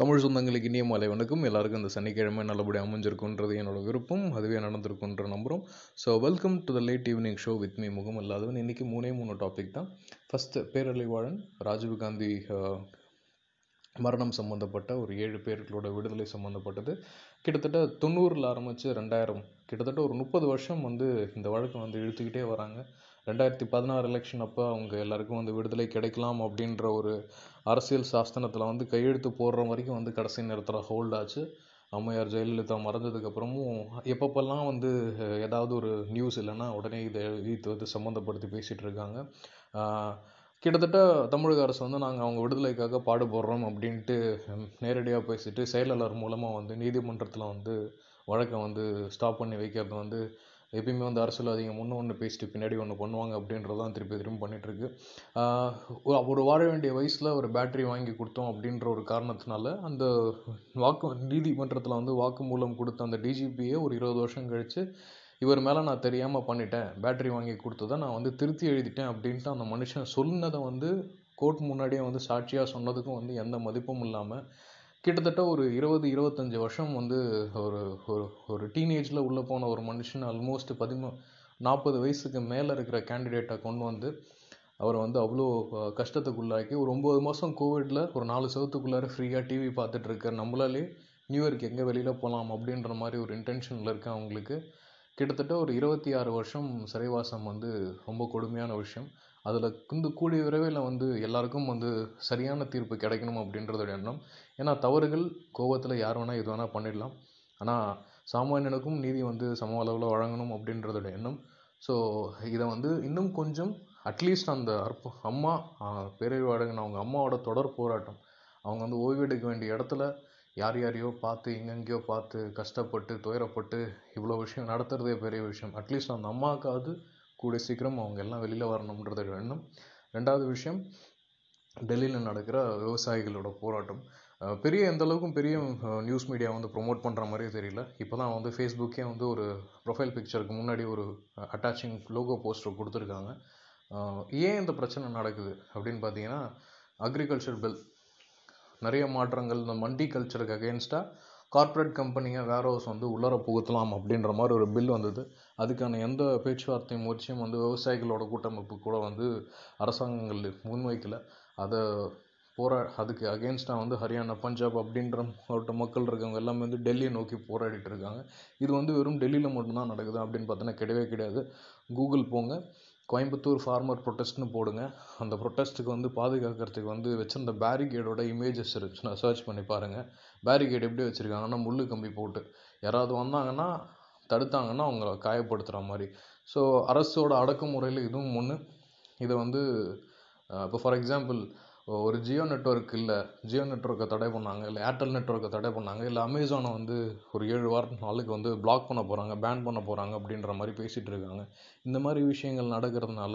தமிழ் சொந்தங்களுக்கு இனிய மாலை வணக்கம். எல்லாருக்கும் இந்த சனிக்கிழமை நல்லபடியாக அமைஞ்சிருக்குன்றது என்னோட விருப்பம். அதுவே நடந்திருக்குன்ற நம்புகிறோம் so welcome to the late evening show with me முகம் இல்லாதவன் இன்றைக்கி மூணே மூணு டாபிக் தான். ஃபஸ்ட்டு பேரழிவாளன் ராஜீவ் காந்தி மரணம் சம்மந்தப்பட்ட ஒரு ஏழு பேர்களோட விடுதலை சம்மந்தப்பட்டது கிட்டத்தட்ட தொண்ணூறில் ஆரம்பித்து ரெண்டாயிரம் கிட்டத்தட்ட ஒரு முப்பது வருஷம் வந்து இந்த வழக்கம் வந்து இழுத்துக்கிட்டே வராங்க. ரெண்டாயிரத்தி பதினாறு எலெக்ஷன் அப்போ அவங்க எல்லாருக்கும் வந்து விடுதலை கிடைக்கலாம் அப்படின்ற ஒரு அரசியல் சாஸ்திரத்தில் வந்து கையெழுத்து போடுற வரைக்கும் வந்து கடைசி நேரத்தில் ஹோல்ட் ஆச்சு. அம்மையார் ஜெயலலிதா மறந்ததுக்கப்புறமும் எப்பப்பெல்லாம் வந்து ஏதாவது ஒரு நியூஸ் இல்லைன்னா உடனே இதை இது வந்து சம்மந்தப்படுத்தி பேசிகிட்டு இருக்காங்க. கிட்டத்தட்ட தமிழக அரசு வந்து நாங்கள் அவங்க விடுதலைக்காக பாடுபடுறோம் அப்படின்ட்டு நேரடியாக பேசிட்டு செயலாளர் மூலமாக வந்து நீதிமன்றத்தில் வந்து வழக்கை வந்து ஸ்டாப் பண்ணி வைக்கிறது வந்து எப்பயுமே வந்து அரசியல்வாதிங்க முன்னே ஒன்று பேசிட்டு பின்னாடி ஒன்று பண்ணுவாங்க அப்படின்றதான் திருப்பி திரும்பி பண்ணிகிட்ருக்கு ஒரு- வாழ வேண்டிய வயசில் ஒரு பேட்டரி வாங்கி கொடுத்தோம் அப்படின்ற ஒரு காரணத்தினால அந்த வாக்கு நீதிமன்றத்தில் வந்து வாக்குமூலம் கொடுத்த அந்த டிஜிபியை ஒரு இருபது வருஷம் கழித்து இவர் மேலே நான் தெரியாமல் பண்ணிட்டேன். பேட்டரி வாங்கி கொடுத்ததை நான் வந்து திருத்தி எழுதிட்டேன் அப்படின்ட்டு அந்த மனுஷன் சொன்னதை வந்து கோர்ட் முன்னாடியே வந்து சாட்சியாக சொன்னதுக்கும் வந்து எந்த மதிப்பும் இல்லாமல் கிட்டத்தட்ட ஒரு இருபது இருபத்தஞ்சி வருஷம் வந்து ஒரு ஒரு ஒரு டீனேஜில் உள்ளே போன ஒரு மனுஷன் ஆல்மோஸ்ட் பதிமூ நாற்பது வயசுக்கு மேலே இருக்கிற கேண்டிடேட்டை கொண்டு வந்து அவரை வந்து அவ்வளோ கஷ்டத்துக்குள்ளாக்கி ஒரு ஒம்பது மாதம் கோவிடில் ஒரு நாலு செவத்துக்குள்ளார ஃப்ரீயாக டிவி பார்த்துட்டு இருக்க நம்மளாலே நியூ இயர்க்கு எங்கே வெளியில் போகலாம் அப்படின்ற மாதிரி ஒரு இன்டென்ஷனில் இருக்க அவங்களுக்கு கிட்டத்தட்ட ஒரு இருபத்தி ஆறு வருஷம் சிறைவாசம் வந்து ரொம்ப கொடுமையான விஷயம். அதில் வந்து கூடிய விரைவில் வந்து எல்லாருக்கும் வந்து சரியான தீர்ப்பு கிடைக்கணும் அப்படின்றதோட எண்ணம். ஏன்னா தவறுகள் கோபத்தில் யார் வேணால் எது வேணால் பண்ணிடலாம். ஆனால் சாமானியனுக்கும் நீதி வந்து சம அளவில் வழங்கணும் அப்படின்றதோட எண்ணம். ஸோ இதை வந்து இன்னும் கொஞ்சம் அட்லீஸ்ட் அந்த அற்ப அம்மா ஆஹ், பேரறிவாளன் அவங்க அம்மாவோட தொடர் போராட்டம். அவங்க வந்து ஓய்வெடுக்க வேண்டிய இடத்துல யார் யாரையோ பார்த்து எங்கெங்கேயோ பார்த்து கஷ்டப்பட்டு துயரப்பட்டு இவ்வளோ விஷயம் நடத்துகிறதே பெரிய விஷயம். அட்லீஸ்ட் அந்த அம்மாவுக்காவது கூடிய சீக்கிரம் அவங்க எல்லாம் வெளியில் வரணுன்றது எண்ணம் ரெண்டாவது விஷயம் டெல்லியில் நடக்கிற விவசாயிகளோட போராட்டம். பெரிய எந்த அளவுக்கும் பெரிய நியூஸ் மீடியா வந்து ப்ரொமோட் பண்ணுற மாதிரியே தெரியல. இப்போ தான் வந்து ஃபேஸ்புக்கே வந்து ஒரு ப்ரொஃபைல் பிக்சருக்கு முன்னாடி ஒரு அட்டாச்சிங் லோகோ போஸ்டர் கொடுத்துருக்காங்க. ஏன் இந்த பிரச்சனை நடக்குது அப்படின்னு பார்த்தீங்கன்னா அக்ரிகல்ச்சர் பில் நிறைய மாற்றங்கள் இந்த மண்டி கல்ச்சருக்கு அகேன்ஸ்டாக கார்ப்பரேட் கம்பெனிங்க வேர் ஹவுஸ் வந்து உள்ளர புகுத்தலாம் அப்படின்ற மாதிரி ஒரு பில் வந்தது. அதுக்கான எந்த பேச்சுவார்த்தை முயற்சியும் வந்து விவசாயிகளோட கூட்டமைப்பு கூட வந்து அரசாங்கங்கள் முன்வைக்கல. அதை போரா அதுக்கு அகேன்ஸ்டாக வந்து ஹரியானா பஞ்சாப் அப்படின்ற மாவட்ட மக்கள் இருக்கவங்க எல்லாமே வந்து டெல்லியை நோக்கி போராடிட்டு இருக்காங்க. இது வந்து வெறும் டெல்லியில் மட்டும்தான் நடக்குது அப்படின்னு பார்த்தோன்னா கிடையவே கிடையாது. கூகுள் போங்க. கோயம்புத்தூர் ஃபார்மர் ப்ரொட்டஸ்ட்னு போடுங்க. அந்த ப்ரொட்டஸ்ட்டுக்கு வந்து பாதுகாக்கிறதுக்கு வந்து வச்சிருந்த பேரிகேடோட இமேஜஸ் இருந்துச்சுன்னா சர்ச் பண்ணி பாருங்கள் பேரிகேட் எப்படி வச்சுருக்காங்கன்னா முள் கம்பி போட்டு. யாராவது வந்தாங்கன்னா தடுத்தாங்கன்னா அவங்கள காயப்படுத்துகிற மாதிரி. ஸோ அரசோட அடக்குமுறையில் இதுவும் ஒன்று இதை வந்து இப்போ ஃபார் எக்ஸாம்பிள் ஒரு ஜியோ நெட்வொர்க் இல்லை. ஜியோ நெட்வொர்க்கை தடை பண்ணாங்க. இல்லை ஏர்டெல் நெட்வொர்க்கை தடை பண்ணாங்க. இல்லை அமேசானை வந்து ஒரு ஏழு வாரம் நாளுக்கு வந்து பிளாக் பண்ண போகிறாங்க பேன் பண்ண போகிறாங்க அப்படின்ற மாதிரி பேசிகிட்டு இருக்காங்க. இந்த மாதிரி விஷயங்கள் நடக்கிறதுனால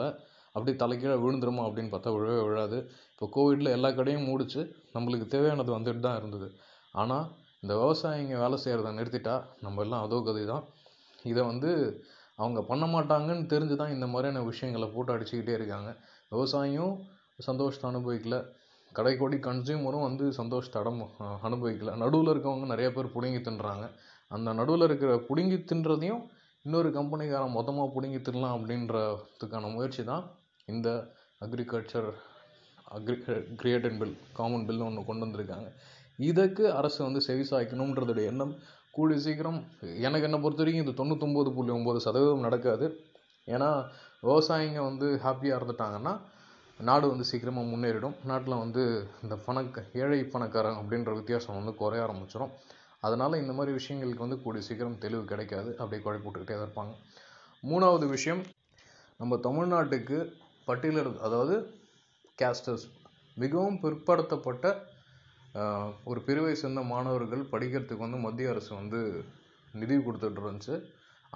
அப்படி தலைக்கீழே விழுந்துருமா அப்படின்னு பார்த்தா விழவே விழாது. இப்போ கோவிடில் எல்லா கடையும் மூடிச்சு. நம்மளுக்கு தேவையானது வந்துட்டு தான் இருந்தது. ஆனால் இந்த விவசாயிங்க வேலை செய்கிறத நிறுத்திட்டா நம்ம எல்லாம் அதோ கதை தான். இதை வந்து அவங்க பண்ண மாட்டாங்கன்னு தெரிஞ்சு தான் இந்த மாதிரியான விஷயங்களை போட்டு அடிச்சுக்கிட்டே இருக்காங்க. விவசாயியும் சந்தோஷத்தை அனுபவிக்கல. கடைக்கோடி கன்சியூமரும் வந்து சந்தோஷத்தை அடம் அனுபவிக்கல. நடுவில் இருக்கவங்க நிறைய பேர் பிடுங்கி தின்றாங்க. அந்த நடுவில் இருக்கிற பிடுங்கி தின்றதையும் இன்னொரு கம்பெனிக்காரன் மொத்தமாக பிடுங்கி தின்னலாம் அப்படின்றதுக்கான முயற்சி தான் இந்த agriculture agri creation bill common பில்னு ஒன்று கொண்டு வந்திருக்காங்க. இதுக்கு அரசு வந்து செவிசாய்க்கணுன்றதுடைய எண்ணம் கூடிய சீக்கிரம் எனக்கு என்னை பொறுத்த வரைக்கும் இது தொண்ணூத்தொம்பது புள்ளி ஒம்பது சதவீதம் நடக்காது. ஏன்னா விவசாயிங்க வந்து ஹாப்பியாக இருந்துட்டாங்கன்னா நாடு வந்து சீக்கிரமாக முன்னேறிடும். நாட்டில் வந்து இந்த பணக்க ஏழை பணக்காரன் அப்படின்ற வித்தியாசம் வந்து குறைய ஆரம்பிச்சிடும் அதனால் இந்த மாதிரி விஷயங்களுக்கு வந்து கூடிய சீக்கிரம் தெளிவு கிடைக்காது. அப்படியே குழப்பி விட்டுக்கிட்டே தான் இருப்பாங்க. மூணாவது விஷயம் நம்ம தமிழ்நாட்டுக்கு பட்டியலர் அதாவது கேஸ்டர்ஸ் மிகவும் பிற்படுத்தப்பட்ட ஒரு பிரிவை சேர்ந்த மாணவர்கள் படிக்கிறதுக்கு வந்து மத்திய அரசு வந்து நிதி கொடுத்துட்டு இருந்துச்சு.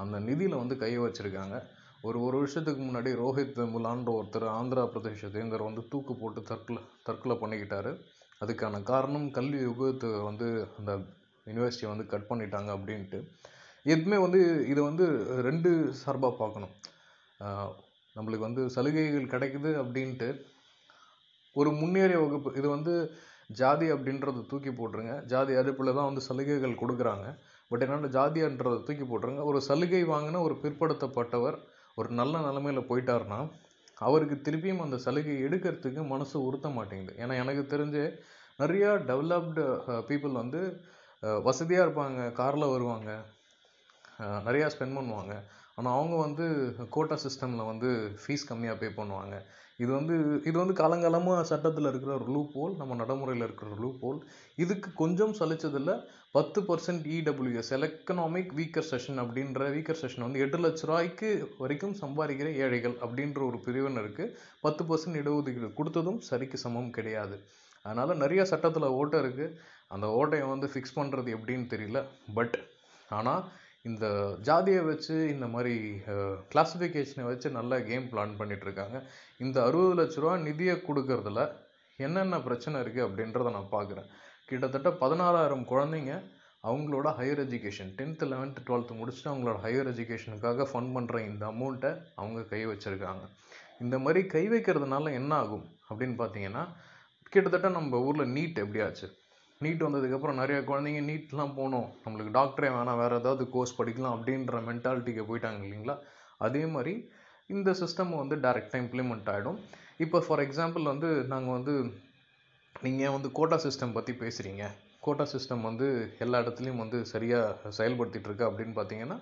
அந்த நிதியில் வந்து கை வச்சுருக்காங்க. ஒரு ஒரு வருஷத்துக்கு முன்னாடி ரோஹித் வெமுலான்ற ஒருத்தர் ஆந்திரா பிரதேச சேர்ந்தவர் வந்து தூக்கு போட்டு தற்கொலை தற்கொலை பண்ணிக்கிட்டாரு. அதுக்கான காரணம் கல்வி யுகத்தை வந்து அந்த யூனிவர்சிட்டியை வந்து கட் பண்ணிட்டாங்க அப்படின்ட்டு. எதுவுமே வந்து இதை வந்து ரெண்டு சார்பாக பார்க்கணும். ஆஹ் நம்மளுக்கு வந்து சலுகைகள் கிடைக்குது அப்படின்ட்டு. ஒரு முன்னேறிய வகுப்பு இது வந்து ஜாதி அப்படின்றத தூக்கி போட்டுருங்க. ஜாதி அடுப்பில் தான் வந்து சலுகைகள் கொடுக்குறாங்க. பட் என்னென்னா ஜாதின்றதை தூக்கி போட்டுருங்க. ஒரு சலுகை வாங்கின ஒரு பிற்படுத்தப்பட்டவர் ஒரு நல்ல நிலமையில போயிட்டாருன்னா அவருக்கு திருப்பியும் அந்த சலுகை எடுக்கிறதுக்கு மனசு உறுத்த மாட்டேங்குது. ஏன்னா எனக்கு தெரிஞ்சு நிறையா டெவலப்டு பீப்புள் வந்து uh, வசதியாக இருப்பாங்க காரில் வருவாங்க uh, அஹ் நிறையா ஸ்பெண்ட் பண்ணுவாங்க. ஆனால் அவங்க வந்து கோட்டா சிஸ்டமில் வந்து ஃபீஸ் கம்மியாக பே பண்ணுவாங்க. இது வந்து இது வந்து காலங்காலமாக சட்டத்தில் இருக்கிற ஒரு லூப் ஹோல் நம்ம நடைமுறையில் இருக்கிற ஒரு லூப் ஹோல் இதுக்கு கொஞ்சம் சலிச்சதில் பத்து percent EWS economic weaker section அப்படின்ற வீக்கர் செஷன் வந்து எட்டு லட்ச ரூபாய்க்கு வரைக்கும் சம்பாதிக்கிற ஏழைகள் அப்படின்ற ஒரு பிரிவினருக்கு பத்து பர்சன்ட் இடஒதுக்கீடு கொடுத்ததும் சரிக்கு சமம் கிடையாது. அதனால் நிறைய சட்டத்தில் ஓட்டை இருக்குது அந்த ஓட்டையை வந்து ஃபிக்ஸ் பண்ணுறது எப்படின்னு தெரியல. பட் ஆனால் இந்த ஜாதியை வச்சு இந்த மாதிரி கிளாஸிஃபிகேஷனை வச்சு நல்லா கேம் பிளான் பண்ணிட்டு இருக்காங்க இந்த அறுபது லட்ச ரூபா நிதியை கொடுக்கறதுல என்னென்ன பிரச்சனை இருக்குது அப்படின்றத நான் பார்க்குறேன். கிட்டத்தட்ட பதினாறாயிரம் குழந்தைங்க அவங்களோட higher education tenth eleventh twelfth முடிச்சுட்டு அவங்களோட ஹையர் எஜுகேஷனுக்காக ஃபண்ட் பண்ணுற இந்த அமௌண்ட்டை அவங்க கை வச்சுருக்காங்க. இந்த மாதிரி கை வைக்கிறதுனால என்ன ஆகும் அப்படின்னு பார்த்தீங்கன்னா கிட்டத்தட்ட நம்ம ஊரில் நீட் எப்படியாச்சு நீட் வந்ததுக்கப்புறம் நிறைய குழந்தைங்க நீட்லாம் போகணும் நம்மளுக்கு டாக்டரே வேணாம் வேறு ஏதாவது கோர்ஸ் படிக்கலாம் அப்படின்ற மென்டாலிட்டிக்கு போயிட்டாங்க இல்லைங்களா? அதே மாதிரி இந்த சிஸ்டம் வந்து டைரெக்டாக இம்ப்ளிமெண்ட் ஆகிடும் இப்போ ஃபார் எக்ஸாம்பிள் வந்து நாங்கள் வந்து நீங்கள் வந்து கோட்டா சிஸ்டம் பற்றி பேசுகிறீங்க கோட்டா சிஸ்டம் வந்து எல்லா இடத்துலையும் வந்து சரியாக செயல்படுத்திகிட்ருக்கு அப்படின்னு பார்த்தீங்கன்னா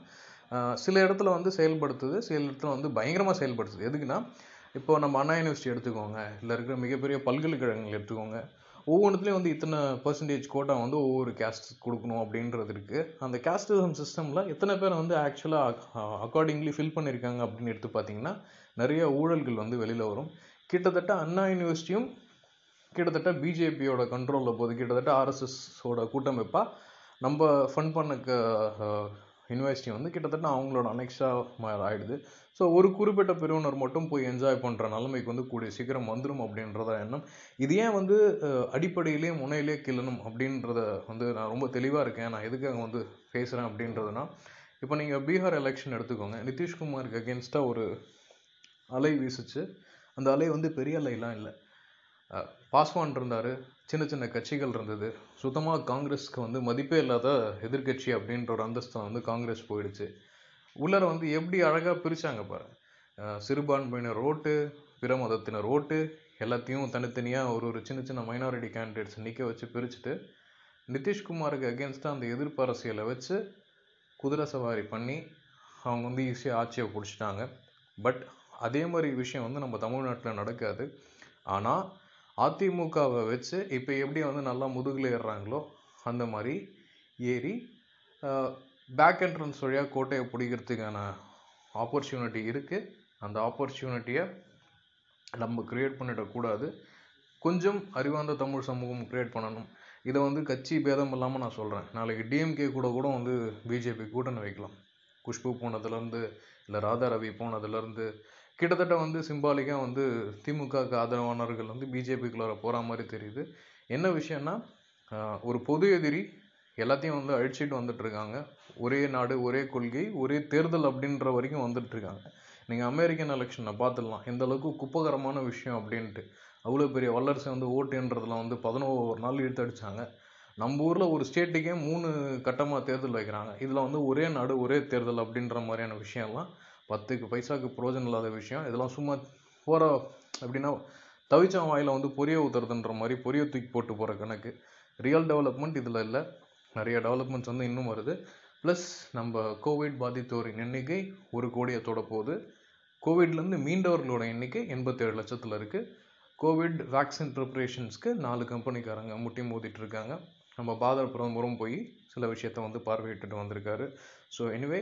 சில இடத்துல வந்து செயல்படுத்துது சில இடத்துல வந்து பயங்கரமாக செயல்படுத்துது. எதுக்குன்னா இப்போ நம்ம அண்ணா யூனிவர்சிட்டி எடுத்துக்கோங்க. இல்லை இருக்கிற மிகப்பெரிய பல்கலைக்கழகங்கள் எடுத்துக்கோங்க. ஒவ்வொன்றுத்துலேயும் வந்து இத்தனை பர்சன்டேஜ் கோட்டா வந்து ஒவ்வொரு கேஸ்ட் கொடுக்கணும் அப்படின்றது இருக்குது அந்த கேஸ்டிசம் சிஸ்டமில் எத்தனை பேர் வந்து ஆக்சுவலாக அக்கார்டிங்லி ஃபில் பண்ணியிருக்காங்க அப்படின்னு எடுத்து பார்த்தீங்கன்னா நிறைய ஊழல்கள் வந்து வெளியில் வரும். கிட்டத்தட்ட அண்ணா யூனிவர்சிட்டியும் கிட்டத்தட்ட பிஜேபியோட கண்ட்ரோலில் போகுது. கிட்டத்தட்ட ஆர்எஸ்எஸோட கூட்டமைப்பாக நம்ம ஃபண்ட் பண்ண யூனிவர்சிட்டி வந்து கிட்டத்தட்ட அவங்களோட அனெக்ஸாக ஆகிடுது ஸோ ஒரு குறிப்பிட்ட பிரிவினர் மட்டும் போய் என்ஜாய் பண்ணுற நிலைமைக்கு வந்து கூடிய சீக்கிரம் வந்துடும் அப்படின்றத எண்ணம். இது ஏன் வந்து அடிப்படையிலேயே அடிப்படையிலே முனையிலே கிள்ளணும் அப்படின்றத வந்து நான் ரொம்ப தெளிவாக இருக்கேன். நான் எதுக்காக வந்து பேசுகிறேன் அப்படின்றதுனா இப்போ நீங்கள் பீகார் எலெக்ஷன் எடுத்துக்கோங்க. நிதிஷ்குமாருக்கு அகேன்ஸ்டாக ஒரு அலை வீசுச்சு. அந்த அலை வந்து பெரிய அலைலாம் இல்லை. பாஸ்வான் இருந்தார் சின்ன சின்ன கட்சிகள் இருந்தது. சுத்தமாக காங்கிரஸ்க்கு வந்து மதிப்பே இல்லாத எதிர்க்கட்சி அப்படின்ற ஒரு அந்தஸ்தை வந்து காங்கிரஸ் போயிடுச்சு. உள்ளார வந்து எப்படி அழகாக பிரித்தாங்க பாரு. சிறுபான்மையினர் ஓட்டு பிற மதத்தினர் ஓட்டு எல்லாத்தையும் தனித்தனியாக ஒரு ஒரு சின்ன சின்ன மைனாரிட்டி கேண்டிடேட்ஸ் நிற்க வச்சு பிரிச்சுட்டு நிதிஷ்குமாருக்கு அகேன்ஸ்டாக அந்த எதிர்ப்பு அரசியலை வச்சு குதிரை சவாரி பண்ணி அவங்க வந்து ஈஸியாக ஆட்சியை பிடிச்சிட்டாங்க. பட் அதே மாதிரி விஷயம் வந்து நம்ம தமிழ்நாட்டில் நடக்காது. ஆனால் அதிமுகவை வச்சு இப்போ எப்படி வந்து நல்லா முதுகில் ஏறுறாங்களோ அந்த மாதிரி ஏறி பேக் என்ட்ரன்ஸ் வழியாக கோட்டையை பிடிக்கிறதுக்கான ஆப்பர்ச்சுனிட்டி இருக்குது அந்த ஆப்பர்ச்சுனிட்டியை நம்ம கிரியேட் பண்ணிடக்கூடாது கொஞ்சம் அறிவார்ந்த தமிழ் சமூகம் கிரியேட் பண்ணணும். இதை வந்து கட்சி பேதம் இல்லாமல் நான் சொல்கிறேன் நாளைக்கு டிஎம்கே கூட கூட வந்து பிஜேபி கூட்டணி வைக்கலாம். குஷ்பு போனதுலேருந்து இல்லை ராதா ரவி போனதுலேருந்து கிட்டத்தட்ட வந்து சிம்பாலிக்காக வந்து திமுகவுக்கு ஆதரவானவர்கள் வந்து பிஜேபிக்குள்ளார போகிற மாதிரி தெரியுது. என்ன விஷயம்னா ஒரு பொது எதிரி எல்லாத்தையும் வந்து அழிச்சிட்டு வந்துட்டு இருக்காங்க. ஒரே நாடு ஒரே கொள்கை ஒரே தேர்தல் அப்படின்ற வரைக்கும் வந்துட்டுருக்காங்க நீங்கள் அமெரிக்கன் எலெக்ஷனை பார்த்துடலாம். எந்த அளவுக்கு குப்பகரமான விஷயம் அப்படின்ட்டு. அவ்வளோ பெரிய வல்லரசு வந்து ஓட்டுன்றதுலாம் வந்து பதினோரு நாள் இழுத்தடிச்சாங்க நம்ம ஊரில் ஒரு ஸ்டேட்டுக்கே மூணு கட்டமாக தேர்தல் வைக்கிறாங்க. இதில் வந்து ஒரே நாடு ஒரே தேர்தல் அப்படின்ற மாதிரியான விஷயம்லாம் பத்துக்கு பைசாக்கு பிரயோஜனம் இல்லாத விஷயம். இதெல்லாம் சும்மா போகிற அப்படின்னா தவிச்சவன் வாயில் வந்து பொரிய ஊத்துறதுன்ற மாதிரி பொரிய தூக்கி போட்டு போகிற கணக்கு. ரியல் டெவலப்மெண்ட் இதில் இல்லை. நிறைய டெவலப்மெண்ட்ஸ் வந்து இன்னும் வருது. ப்ளஸ் நம்ம கோவிட் பாதித்தோரின் எண்ணிக்கை ஒரு கோடியை தொட போகுது. கோவிட்லேருந்து மீண்டவர்களோட எண்ணிக்கை எண்பத்தேழு லட்சத்தில் இருக்குது கோவிட் வேக்சின் ப்ரிப்பரேஷன்ஸ்க்கு நாலு கம்பெனிக்காரங்க முட்டி மோதிட்டுருக்காங்க நம்ம பாதர் பிரதமரும் போய் சில விஷயத்த வந்து பார்வையிட்டுட்டு வந்திருக்காரு. ஸோ எனிவே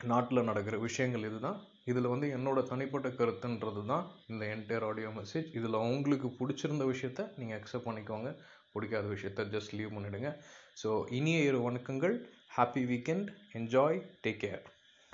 நாட்டில் நடக்கிற விஷயங்கள் இதுதான். இதில் வந்து என்னோட தனிப்பட்ட கருத்துன்றது தான் இந்த என்டையர் ஆடியோ மெசேஜ் இதில் உங்களுக்கு பிடிச்சிருந்த விஷயத்த நீங்கள் அக்செப்ட் பண்ணிக்கோங்க. பிடிக்காத விஷயத்த ஜஸ்ட் லீவ் பண்ணிடுங்க. ஸோ இனிய இரு வணக்கங்கள். Happy weekend enjoy take care